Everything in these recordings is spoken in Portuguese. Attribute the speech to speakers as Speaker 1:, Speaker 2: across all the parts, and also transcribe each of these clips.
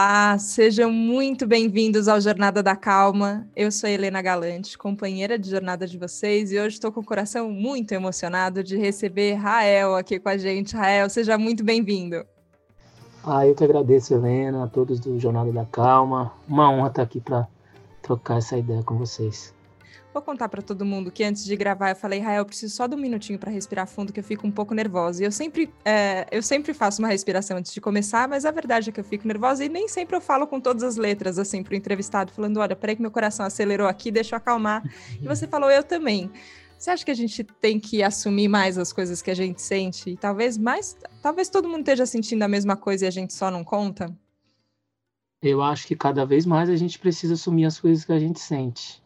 Speaker 1: Olá, sejam muito bem-vindos ao Jornada da Calma. Eu sou Helena Galante, companheira de jornada de vocês, e hoje estou com o coração muito emocionado de receber Rael aqui com a gente. Rael, seja muito bem-vindo.
Speaker 2: Ah, eu que agradeço, Helena, a todos do Jornada da Calma. Uma honra estar aqui para trocar essa ideia com vocês.
Speaker 1: Vou contar para todo mundo que antes de gravar eu falei, Rael, eu preciso só de um minutinho para respirar fundo, que eu fico um pouco nervosa. E eu sempre, é, eu sempre faço uma respiração antes de começar, mas a verdade é que eu fico nervosa e nem sempre eu falo com todas as letras, assim, pro entrevistado, falando: olha, peraí que meu coração acelerou aqui, deixa eu acalmar. e você falou, eu também. Você acha que a gente tem que assumir mais as coisas que a gente sente? E talvez mais. Talvez todo mundo esteja sentindo a mesma coisa e a gente só não conta?
Speaker 2: Eu acho que cada vez mais a gente precisa assumir as coisas que a gente sente.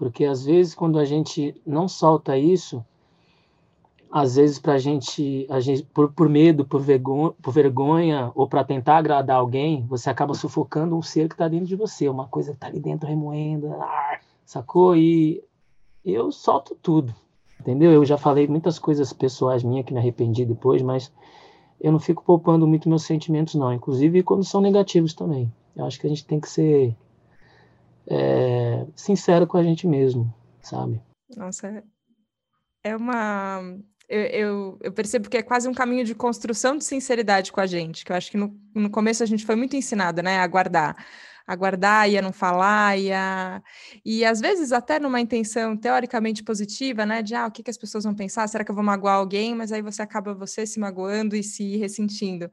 Speaker 2: Porque às vezes, quando a gente não solta isso, às vezes para gente, a gente por, por medo, por vergonha, por vergonha ou para tentar agradar alguém, você acaba sufocando um ser que está dentro de você, uma coisa que está ali dentro remoendo, ah, sacou? E eu solto tudo, entendeu? Eu já falei muitas coisas pessoais minhas que me arrependi depois, mas eu não fico poupando muito meus sentimentos, não, inclusive quando são negativos também. Eu acho que a gente tem que ser é, sincero com a gente mesmo, sabe?
Speaker 1: Nossa, é uma. Eu, eu, eu, percebo que é quase um caminho de construção de sinceridade com a gente, que eu acho que no, no começo a gente foi muito ensinado, né, a guardar. A guardar e a não falar, e, a... e às vezes até numa intenção teoricamente positiva, né? De ah, o que, que as pessoas vão pensar? Será que eu vou magoar alguém? Mas aí você acaba você se magoando e se ressentindo.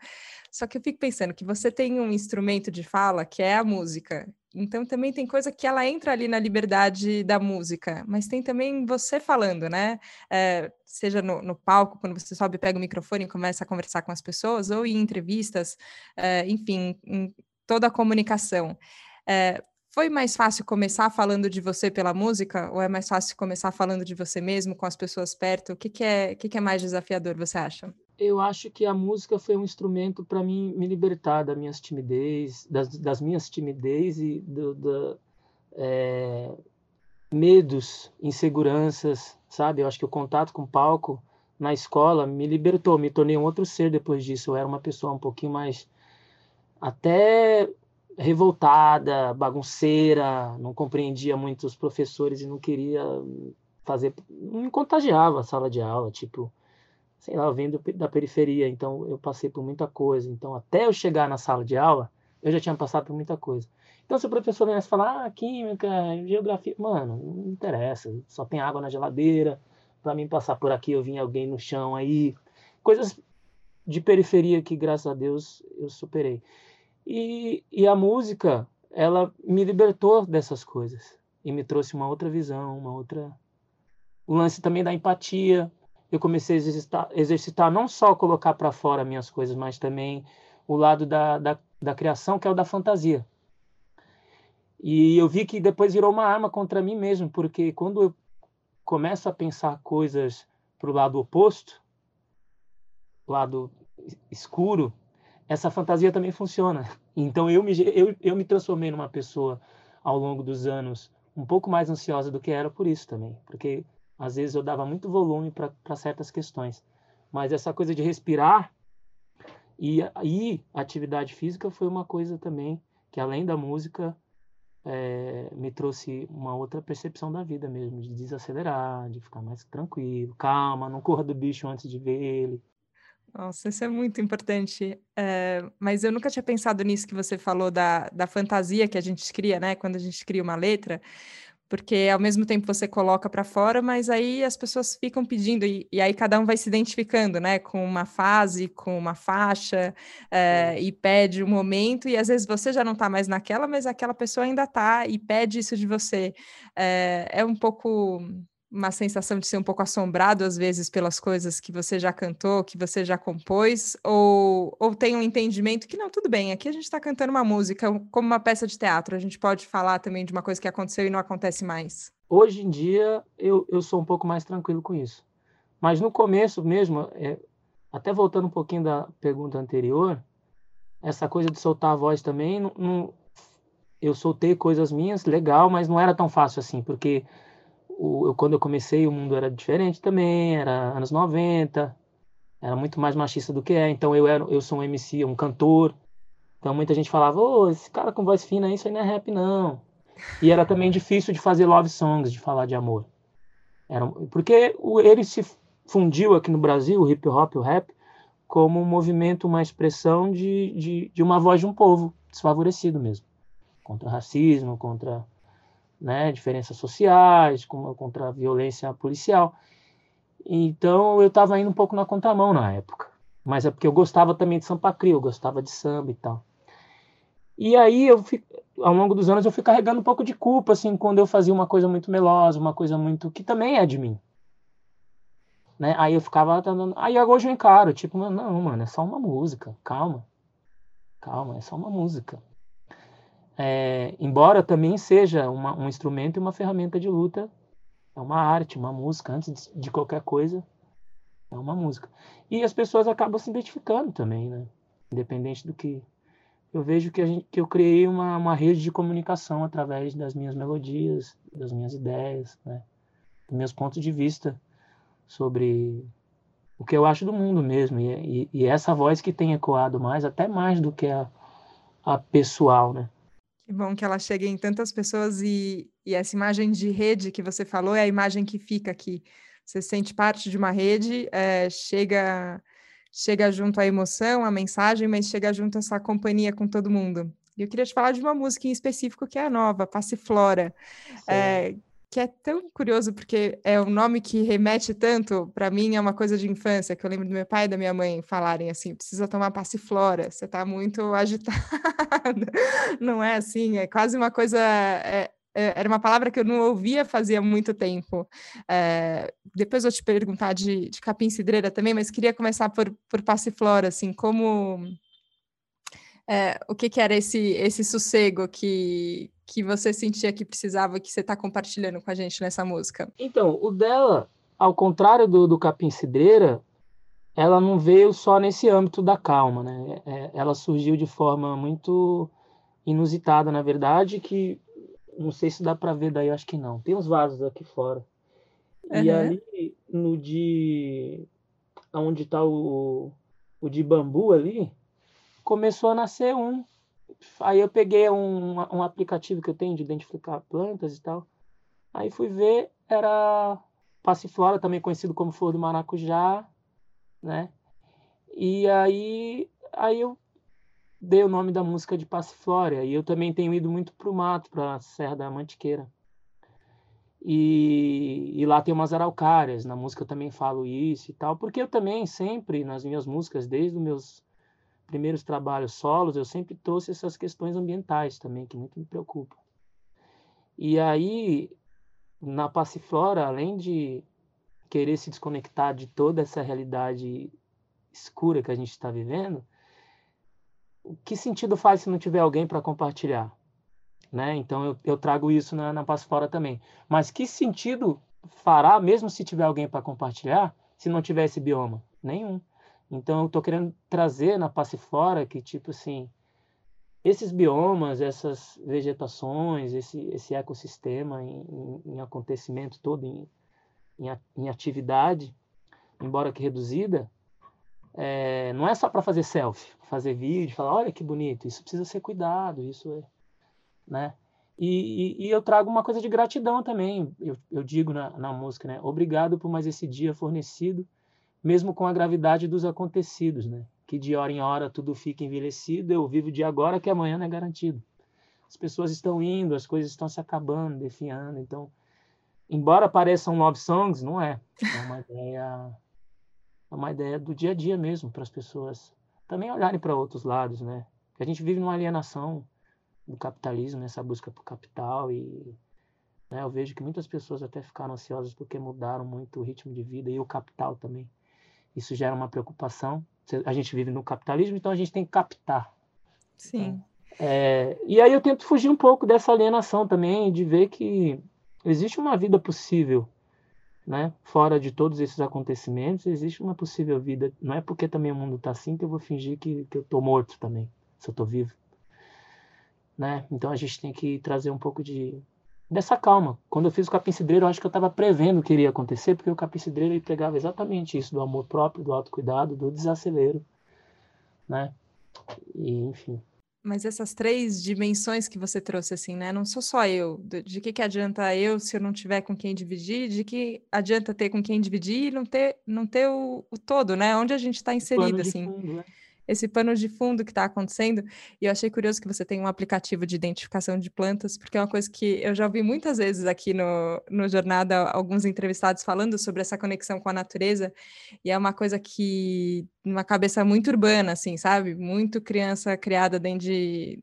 Speaker 1: Só que eu fico pensando que você tem um instrumento de fala que é a música. Então também tem coisa que ela entra ali na liberdade da música, mas tem também você falando, né? É, seja no, no, palco, quando você sobe, pega o microfone e começa a conversar com as pessoas, ou em entrevistas, é, enfim, em toda a comunicação. É, foi mais fácil começar falando de você pela música, ou é mais fácil começar falando de você mesmo, com as pessoas perto? O que, que, é, que, que é mais desafiador, você acha?
Speaker 2: Eu acho que a música foi um instrumento para mim me libertar das minhas timidez, das, das minhas timidez e do, do é, medos, inseguranças, sabe? Eu acho que o contato com o palco na escola me libertou, me tornei um outro ser depois disso. Eu era uma pessoa um pouquinho mais até revoltada, bagunceira, não compreendia muito os professores e não queria fazer, não contagiava a sala de aula, tipo, sei lá, eu venho da periferia, então eu passei por muita coisa. Então, até eu chegar na sala de aula, eu já tinha passado por muita coisa. Então, se o professor viesse falar, ah, química, geografia, mano, não interessa, só tem água na geladeira. Para mim passar por aqui, eu vi alguém no chão aí. Coisas de periferia que, graças a Deus, eu superei. E, e a música, ela me libertou dessas coisas e me trouxe uma outra visão, uma outra. O lance também da empatia, eu comecei a exercitar, exercitar não só colocar para fora minhas coisas, mas também o lado da, da, da, criação, que é o da fantasia. E eu vi que depois virou uma arma contra mim mesmo, porque quando eu começo a pensar coisas para o lado oposto, lado escuro, essa fantasia também funciona. Então eu me, eu, eu me transformei numa pessoa ao longo dos anos um pouco mais ansiosa do que era por isso também, porque às vezes eu dava muito volume para certas questões. Mas essa coisa de respirar e, e atividade física foi uma coisa também que, além da música, é, me trouxe uma outra percepção da vida mesmo, de desacelerar, de ficar mais tranquilo, calma, não corra do bicho antes de ver ele.
Speaker 1: Nossa, isso é muito importante. É, mas eu nunca tinha pensado nisso que você falou da, da fantasia que a gente cria, né? Quando a gente cria uma letra, porque ao mesmo tempo você coloca para fora, mas aí as pessoas ficam pedindo, e, e, aí cada um vai se identificando, né, com uma fase, com uma faixa, é, e pede um momento, e às vezes você já não está mais naquela, mas aquela pessoa ainda está e pede isso de você. É, é um pouco uma sensação de ser um pouco assombrado às vezes pelas coisas que você já cantou, que você já compôs, ou, ou tem um entendimento que não, tudo bem, aqui a gente está cantando uma música como uma peça de teatro, a gente pode falar também de uma coisa que aconteceu e não acontece mais.
Speaker 2: Hoje em dia eu, eu sou um pouco mais tranquilo com isso, mas no começo mesmo, é, até voltando um pouquinho da pergunta anterior, essa coisa de soltar a voz também, não, não, eu soltei coisas minhas, legal, mas não era tão fácil assim, porque o, eu, quando eu comecei, o mundo era diferente também, era anos 90, era muito mais machista do que é. Então eu era, eu sou um MC, um cantor, Então muita gente falava, ô, esse cara com voz fina, isso aí não é rap, não. E era também difícil de fazer love songs, de falar de amor. Era, porque ele se fundiu aqui no Brasil, o hip hop, o rap, como um movimento, uma expressão de, de, de uma voz de um povo desfavorecido mesmo. Contra racismo, contra né, diferenças sociais, contra a violência policial. Então eu estava indo um pouco na contramão na época. Mas é porque eu gostava também de Sampa Crio, eu gostava de samba e tal. E aí eu ao longo dos anos eu fui carregando um pouco de culpa assim quando eu fazia uma coisa muito melosa, uma coisa muito que também é de mim. Né? Aí eu ficava aí hoje eu encaro, tipo, não, mano, é só uma música, calma. Calma, é só uma música. É, embora também seja uma, um instrumento e uma ferramenta de luta, é uma arte, uma música, antes de qualquer coisa, é uma música. E as pessoas acabam se identificando também, né? Independente do que. Eu vejo que, a gente, que eu criei uma, uma rede de comunicação através das minhas melodias, das minhas ideias, né? dos meus pontos de vista sobre o que eu acho do mundo mesmo. E, e, e essa voz que tem ecoado mais, até mais do que a, a pessoal, né?
Speaker 1: Que bom que ela chegue em tantas pessoas e, e essa imagem de rede que você falou é a imagem que fica aqui. Você sente parte de uma rede, é, chega chega junto a emoção, a mensagem, mas chega junto essa companhia com todo mundo. E eu queria te falar de uma música em específico que é a nova, Passiflora, é, que é tão curioso porque é um nome que remete tanto, para mim é uma coisa de infância, que eu lembro do meu pai e da minha mãe falarem assim, precisa tomar passiflora, você está muito agitada. Não é assim, é quase uma coisa... É, é, era uma palavra que eu não ouvia fazia muito tempo. É, depois vou te perguntar de, de capim cidreira também, mas queria começar por, por passiflora, assim, como... É, o que, que era esse, esse sossego que, que você sentia que precisava, que você está compartilhando com a gente nessa música?
Speaker 2: Então, o dela, ao contrário do, do Capim Cidreira, ela não veio só nesse âmbito da calma, né? É, ela surgiu de forma muito inusitada, na verdade, que não sei se dá para ver daí, acho que não. Tem uns vasos aqui fora. Uhum. E ali no de onde está o, o de bambu ali, começou a nascer um Aí eu peguei um, um aplicativo que eu tenho de identificar plantas e tal. Aí fui ver, era passiflora, também conhecido como flor do maracujá, né? E aí, aí eu dei o nome da música de passiflora. E eu também tenho ido muito pro mato, pra Serra da Mantiqueira. E, e, lá tem umas araucárias, na música eu também falo isso e tal, porque eu também sempre, nas minhas músicas, desde os meus primeiros trabalhos solos, eu sempre trouxe essas questões ambientais também, que muito me preocupam. E aí, na Passiflora, além de querer se desconectar de toda essa realidade escura que a gente está vivendo, que sentido faz se não tiver alguém para compartilhar? Né? Então eu, eu trago isso na, na Passiflora também. Mas que sentido fará, mesmo se tiver alguém para compartilhar, se não tiver esse bioma? Nenhum. Então, eu estou querendo trazer na Passiflora que, tipo assim, esses biomas, essas vegetações, esse, esse ecossistema em, em, em acontecimento todo, em, em, atividade, embora que reduzida, é, não é só para fazer selfie, fazer vídeo, falar, olha que bonito, isso precisa ser cuidado, isso é, né? E, e, e eu trago uma coisa de gratidão também, eu, eu digo na, na música, né? Obrigado por mais esse dia fornecido, mesmo com a gravidade dos acontecidos, né? Que de hora em hora tudo fica envelhecido, eu vivo de agora que amanhã não é garantido. As pessoas estão indo, as coisas estão se acabando, definhando, então, embora pareçam love songs, não é. É uma ideia, é uma ideia do dia a dia mesmo, para as pessoas também olharem para outros lados, né? a gente vive numa alienação do capitalismo, nessa busca por capital e né, eu vejo que muitas pessoas até ficaram ansiosas porque mudaram muito o ritmo de vida e o capital também. Isso gera uma preocupação. A gente vive no capitalismo, então a gente tem que captar.
Speaker 1: Sim.
Speaker 2: É, e aí eu tento fugir um pouco dessa alienação também, de ver que existe uma vida possível, né? Fora de todos esses acontecimentos, existe uma possível vida. Não é porque também o mundo está assim que eu vou fingir que, que eu estou morto também, se eu estou vivo. Né? Então a gente tem que trazer um pouco de, dessa calma. Quando eu fiz o Capim Cidreiro, eu acho que eu estava prevendo o que iria acontecer, porque o Capim Cidreiro ele pegava exatamente isso, do amor próprio, do autocuidado, do desacelero, né? E, enfim.
Speaker 1: Mas essas três dimensões que você trouxe, assim, né? Não sou só eu. De que, que adianta eu se eu não tiver com quem dividir? De que adianta ter com quem dividir e não ter, não ter o, o todo, né? Onde a gente está inserido, assim. Fundo, né? Esse pano de fundo que está acontecendo. E eu achei curioso que você tem um aplicativo de identificação de plantas, porque é uma coisa que eu já ouvi muitas vezes aqui no, no Jornada, alguns entrevistados falando sobre essa conexão com a natureza, e é uma coisa que, numa cabeça muito urbana, assim, sabe? Muito criança criada dentro de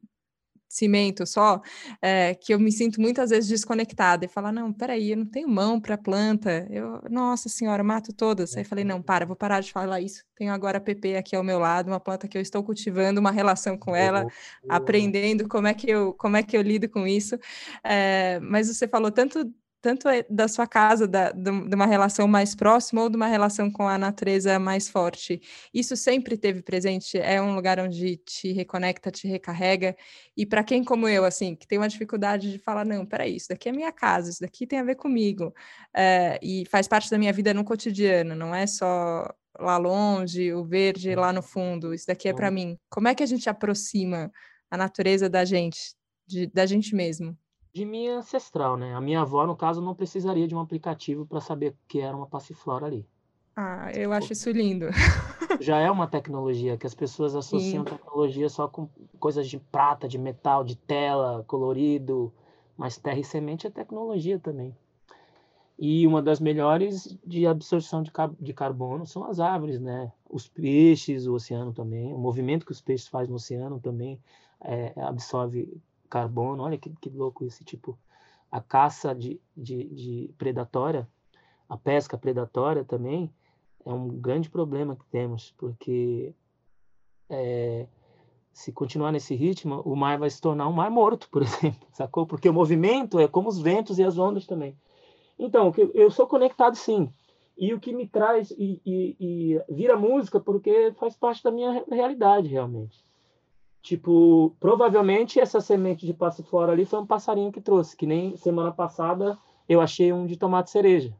Speaker 1: cimento só, é, que eu me sinto muitas vezes desconectada e falar, não, peraí, eu não tenho mão para planta, eu, nossa senhora, mato todas. Aí falei, não, para, vou parar de falar isso. Tenho agora a PP aqui ao meu lado, uma planta que eu estou cultivando, uma relação com ela, aprendendo como é que eu, como é que eu lido com isso. É, mas você falou tanto tanto é da sua casa, da, de uma relação mais próxima ou de uma relação com a natureza mais forte. Isso sempre teve presente? É um lugar onde te reconecta, te recarrega? E para quem como eu, assim, que tem uma dificuldade de falar, não, peraí, isso daqui é minha casa, isso daqui tem a ver comigo, é, e faz parte da minha vida no cotidiano, não é só lá longe, o verde lá no fundo, isso daqui é para mim. Como é que a gente aproxima a natureza da gente, de, da gente mesmo?
Speaker 2: De minha ancestral, né? A minha avó, no caso, não precisaria de um aplicativo para saber que era uma passiflora ali.
Speaker 1: Ah, eu acho isso lindo.
Speaker 2: Já é uma tecnologia que as pessoas associam Sim. tecnologia só com coisas de prata, de metal, de tela, colorido, mas terra e semente é tecnologia também. E uma das melhores de absorção de, de carbono são as árvores, né? Os peixes, o oceano também, o movimento que os peixes fazem no oceano também é, absorve carbono. Olha que, que louco esse tipo. A caça de, de, de predatória, a pesca predatória também é um grande problema que temos, porque é, se continuar nesse ritmo, o mar vai se tornar um mar morto, por exemplo, sacou? Porque o movimento é como os ventos e as ondas também. Então, eu sou conectado sim. E o que me traz e, e, e vira música porque faz parte da minha realidade realmente. Tipo, provavelmente essa semente de passiflora ali foi um passarinho que trouxe, que nem semana passada eu achei um de tomate cereja.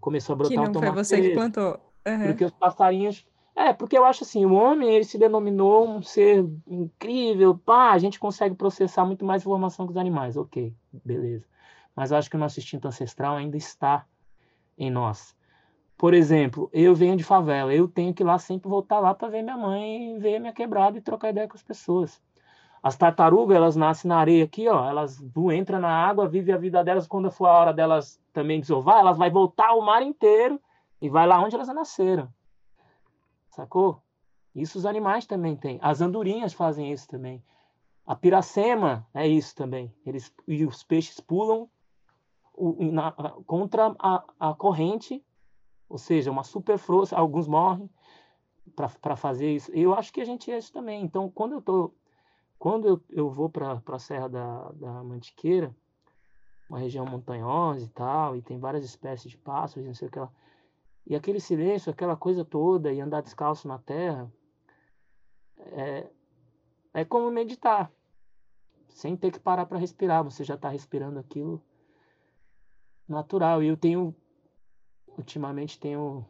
Speaker 2: Começou a brotar que não um tomate
Speaker 1: foi você cereja. que plantou. Uhum.
Speaker 2: Porque os passarinhos... É, porque eu acho assim, o homem ele se denominou um ser incrível, pá, a gente consegue processar muito mais informação que os animais, ok, beleza. Mas eu acho que o nosso instinto ancestral ainda está em nós. Por exemplo, eu venho de favela, eu tenho que ir lá sempre voltar lá para ver minha mãe, ver minha quebrada e trocar ideia com as pessoas. As tartarugas, elas nascem na areia aqui, ó, elas entram na água, vivem a vida delas, quando for a hora delas também desovar, elas vai voltar o mar inteiro e vai lá onde elas nasceram. Sacou? Isso os animais também têm. As andorinhas fazem isso também. A piracema é isso também. Eles, e os peixes pulam o, na, contra a, a corrente ou seja, uma super força, alguns morrem para fazer isso. Eu acho que a gente é isso também. Então, quando eu tô quando eu, eu vou para a Serra da, da Mantiqueira, uma região montanhosa e tal, e tem várias espécies de pássaros, não sei o que lá. E aquele silêncio, aquela coisa toda, e andar descalço na terra, é, é como meditar, sem ter que parar para respirar. Você já está respirando aquilo natural. E eu tenho ultimamente tenho,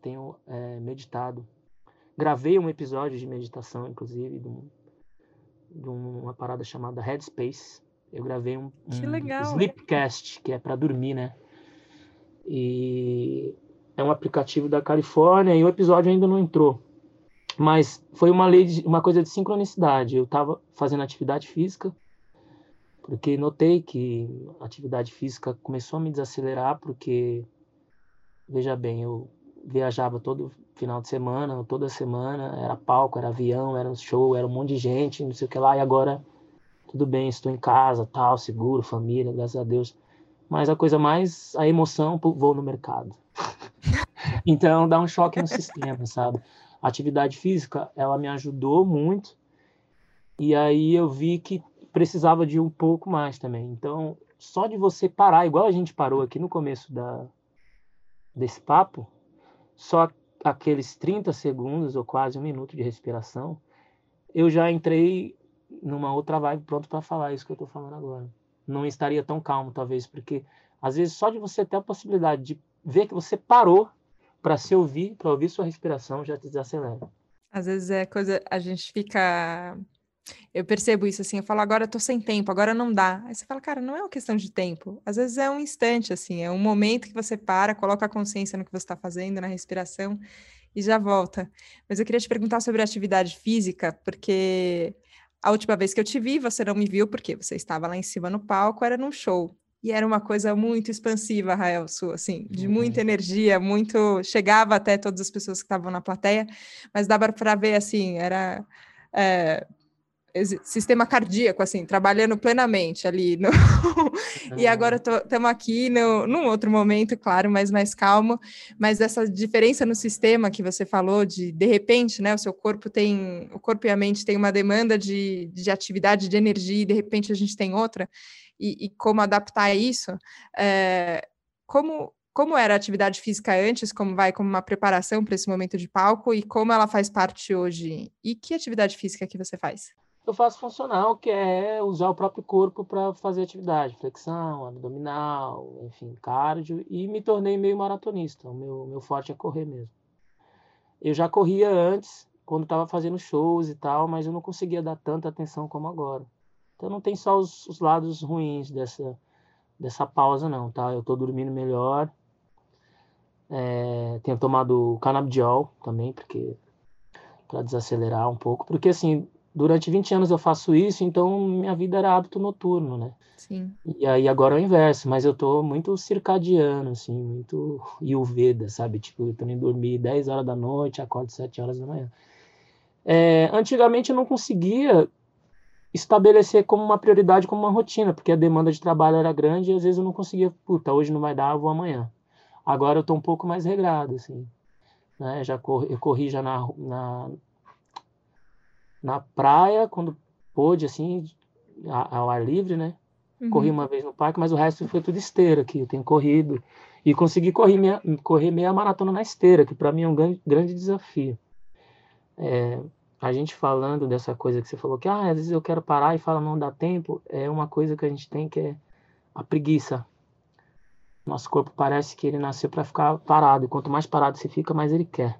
Speaker 2: tenho é, meditado. Gravei um episódio de meditação, inclusive, de, um, de uma parada chamada Headspace. Eu gravei um, um Sleepcast, que é para dormir, né? E é um aplicativo da Califórnia e o episódio ainda não entrou. Mas foi uma lei, de, uma coisa de sincronicidade. Eu estava fazendo atividade física, porque notei que a atividade física começou a me desacelerar, porque Veja bem, eu viajava todo final de semana, toda semana, era palco, era avião, era um show, era um monte de gente, não sei o que lá, e agora tudo bem, estou em casa, tal, seguro, família, graças a Deus. Mas a coisa mais, a emoção, vou no mercado. então dá um choque no sistema, sabe? A atividade física, ela me ajudou muito, e aí eu vi que precisava de um pouco mais também. Então, só de você parar, igual a gente parou aqui no começo da, desse papo, só aqueles 30 segundos ou quase um minuto de respiração, eu já entrei numa outra vibe pronto para falar isso que eu estou falando agora. Não estaria tão calmo, talvez, porque às vezes só de você ter a possibilidade de ver que você parou para se ouvir, para ouvir sua respiração, já te desacelera.
Speaker 1: Às vezes é coisa, a gente fica Eu percebo isso assim, eu falo, agora eu tô sem tempo, agora não dá. Aí você fala, cara, não é uma questão de tempo. Às vezes é um instante, assim, é um momento que você para, coloca a consciência no que você está fazendo, na respiração, e já volta. Mas eu queria te perguntar sobre atividade física, porque a última vez que eu te vi, você não me viu, porque você estava lá em cima no palco, era num show. E era uma coisa muito expansiva, Rael, sua, assim, de uhum. muita energia, muito. Chegava até todas as pessoas que estavam na plateia, mas dava para ver, assim, era. É, sistema cardíaco, assim, trabalhando plenamente ali. No... e agora estamos aqui no, num outro momento, claro, mas mais calmo. Mas essa diferença no sistema que você falou, de de repente, né, o seu corpo tem, o corpo e a mente tem uma demanda de, de atividade, de energia, e de repente a gente tem outra, e, e como adaptar isso. É, como, como era a atividade física antes, como vai como uma preparação para esse momento de palco e como ela faz parte hoje? E que atividade física que você faz?
Speaker 2: Eu faço funcional, que é usar o próprio corpo para fazer atividade, flexão, abdominal, enfim, cardio, e me tornei meio maratonista. O meu, meu forte é correr mesmo. Eu já corria antes, quando estava fazendo shows e tal, mas eu não conseguia dar tanta atenção como agora. Então não tem só os, os lados ruins dessa, dessa pausa, não, tá? Eu estou dormindo melhor, é, tenho tomado canabidiol também, porque para desacelerar um pouco, porque assim, durante 20 anos eu faço isso, então minha vida era hábito noturno, né?
Speaker 1: Sim.
Speaker 2: E aí agora é o inverso, mas eu tô muito circadiano, assim, muito Yuveda, sabe? Tipo, eu tô indo dormir 10 horas da noite, acordo 7 horas da manhã. É, antigamente eu não conseguia estabelecer como uma prioridade, como uma rotina, porque a demanda de trabalho era grande e às vezes eu não conseguia, puta, hoje não vai dar, eu vou amanhã. Agora eu tô um pouco mais regrado, assim. Né? Já corri, eu corri já na, na, na praia, quando pôde, assim, ao ar livre, né? Uhum. Corri uma vez no parque, mas o resto foi tudo esteira aqui. Eu tenho corrido. E consegui correr meia, correr meia maratona na esteira, que para mim é um grande, grande desafio. É, a gente falando dessa coisa que você falou, que ah, às vezes eu quero parar e fala não dá tempo, é uma coisa que a gente tem que é a preguiça. Nosso corpo parece que ele nasceu para ficar parado. E quanto mais parado você fica, mais ele quer.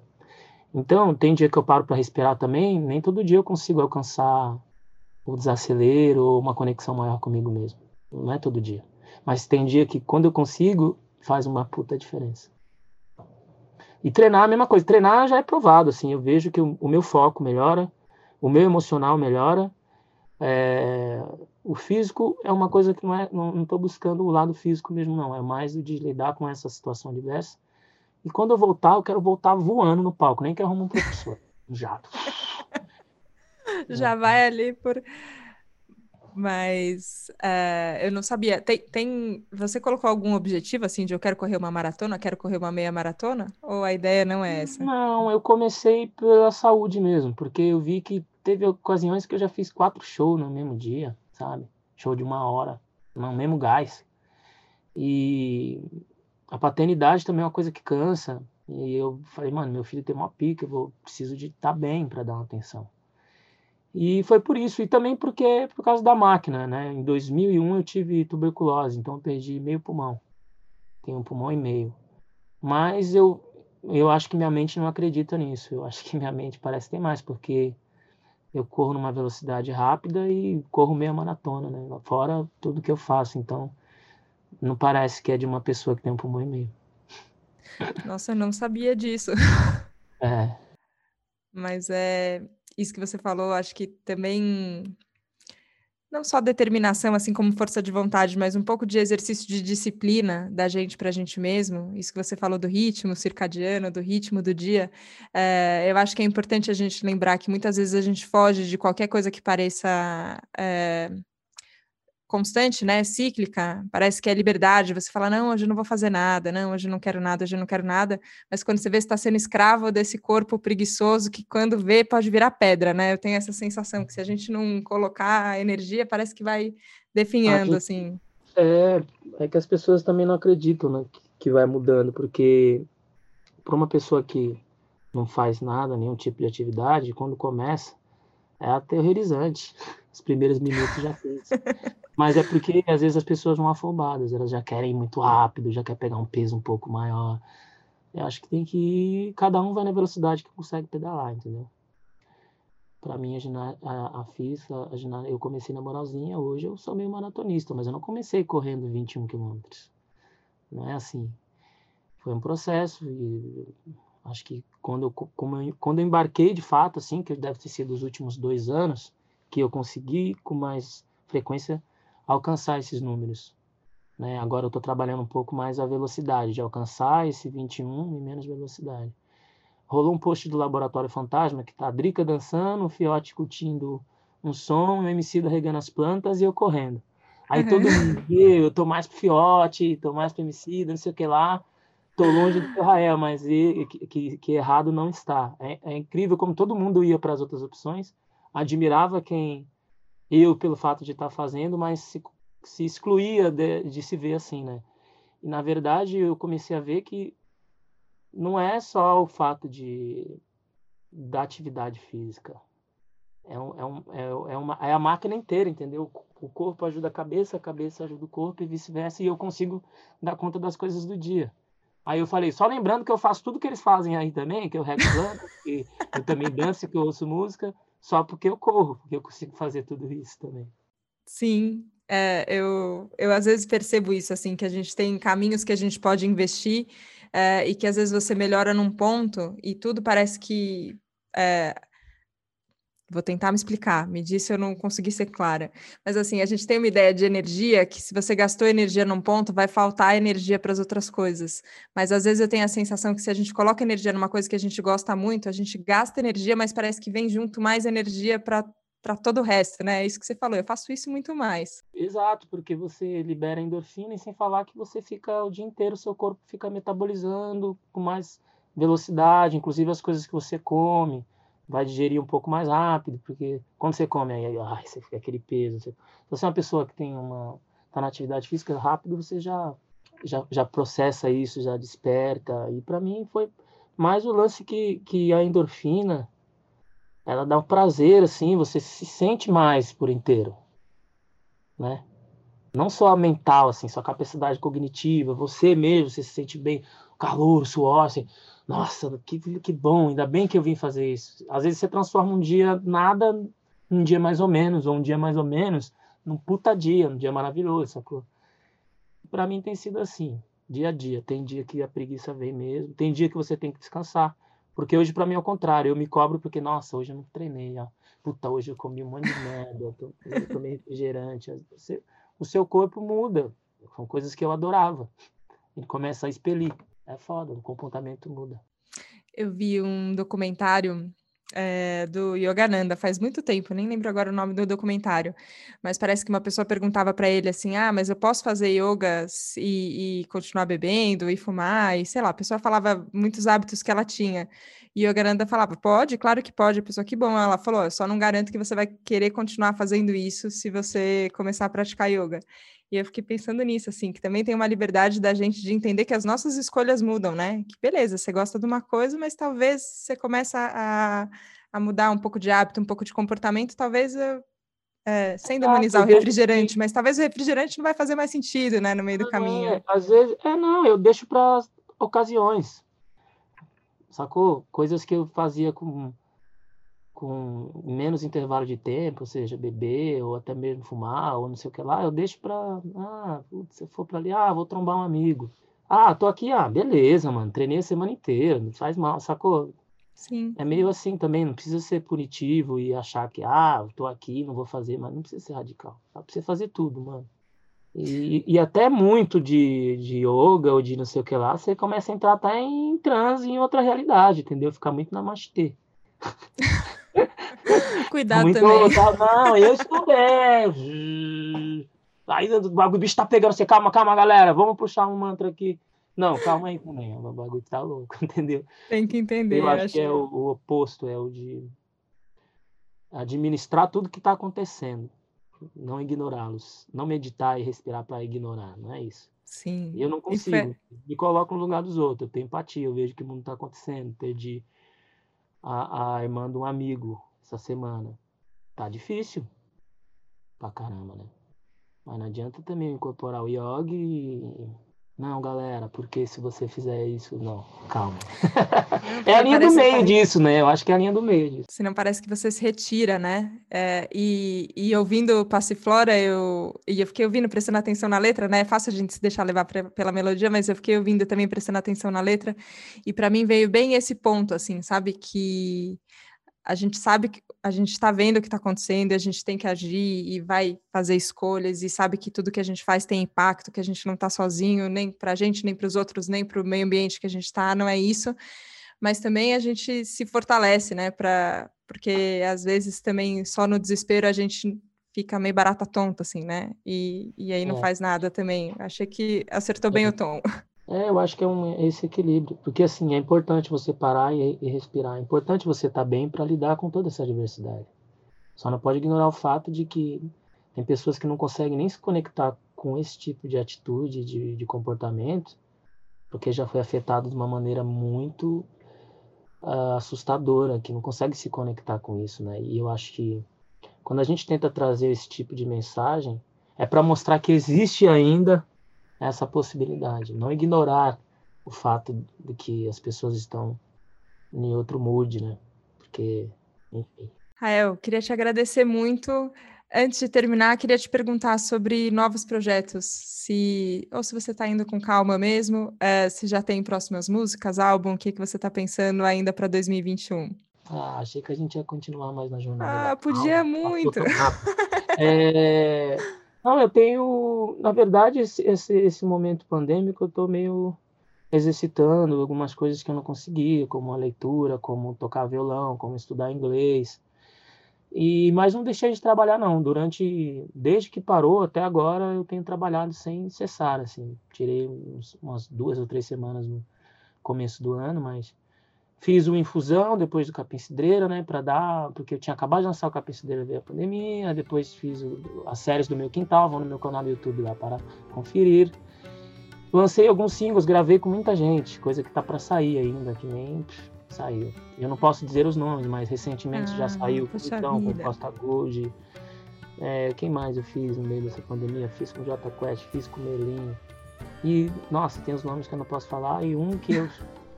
Speaker 2: Então, tem dia que eu paro para respirar também, nem todo dia eu consigo alcançar o desacelero ou uma conexão maior comigo mesmo. Não é todo dia. Mas tem dia que quando eu consigo, faz uma puta diferença. E treinar a mesma coisa. Treinar já é provado, assim. Eu vejo que o, meu foco melhora, o meu emocional melhora. É, o físico é uma coisa que não é, não estou buscando o lado físico mesmo, não. É mais o de lidar com essa situação diversa e quando eu voltar, eu quero voltar voando no palco, nem que arrume um professor, jato.
Speaker 1: Já vai ali por. Mas uh, eu não sabia. Tem, tem, você colocou algum objetivo assim de eu quero correr uma maratona, quero correr uma meia maratona? Ou a ideia não é essa?
Speaker 2: Não, eu comecei pela saúde mesmo, porque eu vi que teve ocasiões que eu já fiz quatro shows no mesmo dia, sabe? Show de uma hora, no mesmo gás. E a paternidade também é uma coisa que cansa. E eu falei, mano, meu filho tem uma pica, eu vou, preciso de estar tá bem para dar uma atenção. E foi por isso, e também porque por causa da máquina, né? Em 2001 eu tive tuberculose, então eu perdi meio pulmão. Tenho um pulmão e meio. Mas eu eu acho que minha mente não acredita nisso. Eu acho que minha mente parece ter mais, porque eu corro numa velocidade rápida e corro meia maratona, né? Fora tudo que eu faço, então não parece que é de uma pessoa que tem um pulmão e meio.
Speaker 1: Nossa, eu não sabia disso.
Speaker 2: É.
Speaker 1: Mas é isso que você falou, acho que também não só determinação, assim como força de vontade, mas um pouco de exercício de disciplina da gente para a gente mesmo. Isso que você falou do ritmo circadiano, do ritmo do dia. É, eu acho que é importante a gente lembrar que muitas vezes a gente foge de qualquer coisa que pareça é, constante, né, cíclica, parece que é liberdade, você fala, não, hoje eu não vou fazer nada, não, hoje eu não quero nada, hoje eu não quero nada, mas quando você vê, você está sendo escravo desse corpo preguiçoso que quando vê pode virar pedra, né, eu tenho essa sensação que se a gente não colocar a energia, parece que vai definhando, gente, assim.
Speaker 2: É, é que as pessoas também não acreditam, né, que vai mudando, porque para uma pessoa que não faz nada, nenhum tipo de atividade, quando começa, é aterrorizante. Os primeiros minutos já fez. Mas é porque às vezes as pessoas vão afobadas, elas já querem muito rápido, já quer pegar um peso um pouco maior. Eu acho que tem que ir, cada um vai na velocidade que consegue pedalar, entendeu? para mim a, a, a a, eu comecei na moralzinha, hoje eu sou meio maratonista, mas eu não comecei correndo 21 quilômetros. Não é assim. Foi um processo e acho que quando eu, eu, quando eu embarquei de fato, assim, que deve ter sido os últimos dois anos, que eu consegui com mais frequência alcançar esses números. Né? Agora eu estou trabalhando um pouco mais a velocidade, de alcançar esse 21 e menos velocidade. Rolou um post do Laboratório Fantasma, que tá a Drica dançando, o Fiote curtindo um som, o MC da regando as plantas e eu correndo. Aí uhum. todo mundo, eu tô mais pro Fiote, tô mais pro MC, não sei o que lá, tô longe do Israel, mas que, que, que, errado não está. É, é incrível como todo mundo ia para as outras opções, admirava quem eu, pelo fato de estar fazendo, mas se, se excluía de, de se ver assim, né? E na verdade eu comecei a ver que não é só o fato de da atividade física. É, um, é, um, é, é, uma, é a máquina inteira, entendeu? O corpo ajuda a cabeça, a cabeça ajuda o corpo e vice-versa, e eu consigo dar conta das coisas do dia. Aí eu falei, só lembrando que eu faço tudo que eles fazem aí também, que eu reclamo, que eu também danço, que eu ouço música, só porque eu corro, porque eu consigo fazer tudo isso também.
Speaker 1: Sim, é, eu, eu às vezes percebo isso, assim, que a gente tem caminhos que a gente pode investir é, e que às vezes você melhora num ponto e tudo parece que. É, vou tentar me explicar, me disse eu não consegui ser clara. Mas assim, a gente tem uma ideia de energia que se você gastou energia num ponto, vai faltar energia para as outras coisas. Mas às vezes eu tenho a sensação que se a gente coloca energia numa coisa que a gente gosta muito, a gente gasta energia, mas parece que vem junto mais energia para para todo o resto, né? É isso que você falou, eu faço isso muito mais.
Speaker 2: Exato, porque você libera endorfina e sem falar que você fica o dia inteiro, seu corpo fica metabolizando com mais velocidade, inclusive as coisas que você come, vai digerir um pouco mais rápido, porque quando você come aí, ai, você fica aquele peso. Você... Se você é uma pessoa que tem uma tá na atividade física rápido, você já já, já processa isso, já desperta. E para mim foi mais o lance que, que a endorfina ela dá um prazer, assim, você se sente mais por inteiro, né? Não só a mental, assim, sua capacidade cognitiva, você mesmo, você se sente bem, calor, suor, assim, nossa, que, que bom, ainda bem que eu vim fazer isso. Às vezes você transforma um dia nada num dia mais ou menos, ou um dia mais ou menos, num puta dia, num dia maravilhoso, sacou? Para mim tem sido assim, dia a dia. Tem dia que a preguiça vem mesmo, tem dia que você tem que descansar. Porque hoje, para mim, é o contrário. Eu me cobro porque, nossa, hoje eu não treinei. Ó. Puta, hoje eu comi um monte de merda. Eu, eu tomei refrigerante. Você, o seu corpo muda. São coisas que eu adorava. Ele começa a expelir. É foda, o comportamento muda.
Speaker 1: Eu vi um documentário é, do Yogananda faz muito tempo, nem lembro agora o nome do documentário, mas parece que uma pessoa perguntava para ele assim: Ah, mas eu posso fazer yoga e, e, continuar bebendo e fumar? E sei lá, a pessoa falava muitos hábitos que ela tinha. E Yogananda falava: Pode, claro que pode. A pessoa, que bom. Ela falou: só não garanto que você vai querer continuar fazendo isso se você começar a praticar yoga. E eu fiquei pensando nisso, assim, que também tem uma liberdade da gente de entender que as nossas escolhas mudam, né? Que beleza, você gosta de uma coisa, mas talvez você começa a, a mudar um pouco de hábito, um pouco de comportamento, talvez é, sem demonizar ah, o refrigerante, que... mas talvez o refrigerante não vai fazer mais sentido, né, no meio do caminho.
Speaker 2: É, às vezes, é não, eu deixo para ocasiões, sacou? Coisas que eu fazia com com menos intervalo de tempo, ou seja, beber ou até mesmo fumar ou não sei o que lá, eu deixo para, ah, putz, se eu for para ali, ah, vou trombar um amigo. Ah, tô aqui, ah, beleza, mano, treinei a semana inteira, não faz mal, sacou?
Speaker 1: Sim.
Speaker 2: É meio assim também, não precisa ser punitivo e achar que, ah, eu tô aqui, não vou fazer, mas não precisa ser radical. Dá pra você fazer tudo, mano. E, e até muito de, de yoga ou de não sei o que lá, você começa a entrar até em transe, em outra realidade, entendeu? Ficar muito na namastê.
Speaker 1: Cuidado Muito também.
Speaker 2: Não, eu estudei. Aí o bagulho, bicho tá pegando você. Calma, calma, galera. Vamos puxar um mantra aqui. Não, calma aí também. O bagulho tá louco, entendeu?
Speaker 1: Tem que entender.
Speaker 2: Eu acho, acho que é o, o, oposto, é o de administrar tudo que tá acontecendo. Não ignorá-los. Não meditar e respirar para ignorar. Não é isso.
Speaker 1: Sim.
Speaker 2: Eu não consigo. Me coloco no lugar dos outros. Eu tenho empatia. Eu vejo que o mundo tá acontecendo. Perdi a, a irmã de um amigo essa semana. Tá difícil pra caramba, né? Mas não adianta também incorporar o yoga e Não, galera, porque se você fizer isso, não, calma. é a linha do meio disso, né? Eu acho que é a linha do meio disso.
Speaker 1: Se não parece que você se retira, né? É, e, e ouvindo Passiflora, eu, e eu fiquei ouvindo, prestando atenção na letra, né? É fácil a gente se deixar levar pra, pela melodia, mas eu fiquei ouvindo também, prestando atenção na letra. E para mim veio bem esse ponto, assim, sabe? Que a gente sabe que a gente está vendo o que está acontecendo, a gente tem que agir e vai fazer escolhas e sabe que tudo que a gente faz tem impacto, que a gente não está sozinho, nem para a gente, nem para os outros, nem para o meio ambiente que a gente está, não é isso. Mas também a gente se fortalece, né? Pra, porque às vezes também só no desespero a gente fica meio barata tonta, assim, né? E, e aí não é. faz nada também. Achei que acertou bem é. o tom.
Speaker 2: É, eu acho que é um, esse equilíbrio, porque assim, é importante você parar e, e respirar, é importante você estar tá bem para lidar com toda essa diversidade. Só não pode ignorar o fato de que tem pessoas que não conseguem nem se conectar com esse tipo de atitude, de, de comportamento, porque já foi afetado de uma maneira muito uh, assustadora, que não consegue se conectar com isso, né? E eu acho que quando a gente tenta trazer esse tipo de mensagem, é para mostrar que existe ainda essa possibilidade, não ignorar o fato de que as pessoas estão em outro mood, né? Porque, enfim.
Speaker 1: Rael, queria te agradecer muito. Antes de terminar, queria te perguntar sobre novos projetos, se ou se você está indo com calma mesmo, é, se já tem próximas músicas, álbum, o que, que você está pensando ainda para 2021?
Speaker 2: Ah, achei que a gente ia continuar mais na jornada.
Speaker 1: Ah, podia muito.
Speaker 2: É, não, eu tenho, na verdade, esse, esse, esse momento pandêmico, eu estou meio exercitando algumas coisas que eu não conseguia, como a leitura, como tocar violão, como estudar inglês. E mas não deixei de trabalhar não. Durante desde que parou até agora eu tenho trabalhado sem cessar assim. Tirei uns, umas duas ou três semanas no começo do ano, mas Fiz uma infusão depois do Capim Cidreira, né, para dar, porque eu tinha acabado de lançar o Capim Cidreira veio a pandemia, depois fiz o, as séries do meu quintal, vão no meu canal do YouTube lá para conferir. Lancei alguns singles, gravei com muita gente, coisa que tá para sair ainda, que nem saiu. Eu não posso dizer os nomes, mas recentemente ah, já saiu com então, com Costa Gold. É, quem mais eu fiz no meio dessa pandemia? Fiz com J Quest, fiz com Melinho. E, nossa, tem os nomes que eu não posso falar, e um que eu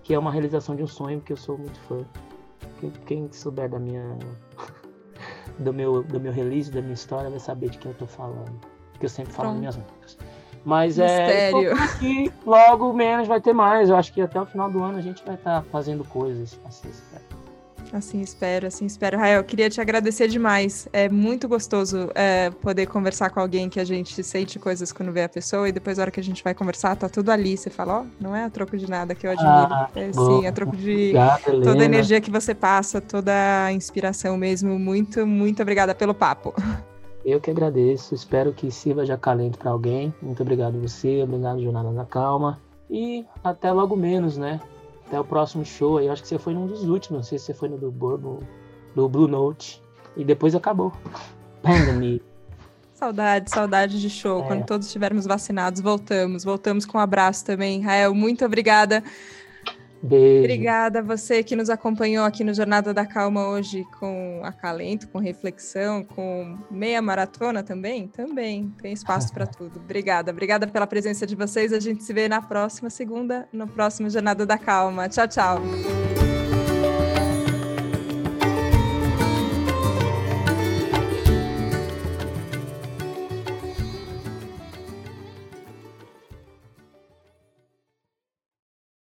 Speaker 2: que é uma realização de um sonho que eu sou muito fã. Quem, quem souber da minha do meu do meu release, da minha história, vai saber de quem eu tô falando, que eu sempre falo nas minhas músicas. Mas é, Mistério. é aqui, logo menos vai ter mais. Eu acho que até o final do ano a gente vai estar tá fazendo coisas assim.
Speaker 1: Assim espero, assim espero. Rael, queria te agradecer demais. É muito gostoso é, poder conversar com alguém que a gente sente coisas quando vê a pessoa e depois, na hora que a gente vai conversar, tá tudo ali. Você fala, ó, oh, não é a troco de nada que eu admiro. Ah, é sim, a troco de Obrigado, toda a energia que você passa, toda a inspiração mesmo. Muito, muito obrigada pelo papo.
Speaker 2: Eu que agradeço. Espero que sirva de acalento para alguém. Muito obrigado a você, obrigado, Jornada da Calma. E até logo menos, né? Até o próximo show aí. Eu acho que você foi num dos últimos. Não sei se você foi no do, do, do Blue Note. E depois acabou. Pandemia.
Speaker 1: Saudade, saudade de show. É. Quando todos estivermos vacinados, voltamos. Voltamos com um abraço também. Rael, muito obrigada
Speaker 2: Beijo.
Speaker 1: Obrigada a você que nos acompanhou aqui no Jornada da Calma hoje com acalento, com reflexão, com meia maratona também? Também, tem espaço para tudo. Obrigada, obrigada pela presença de vocês. A gente se vê na próxima segunda, no próximo Jornada da Calma. Tchau, tchau.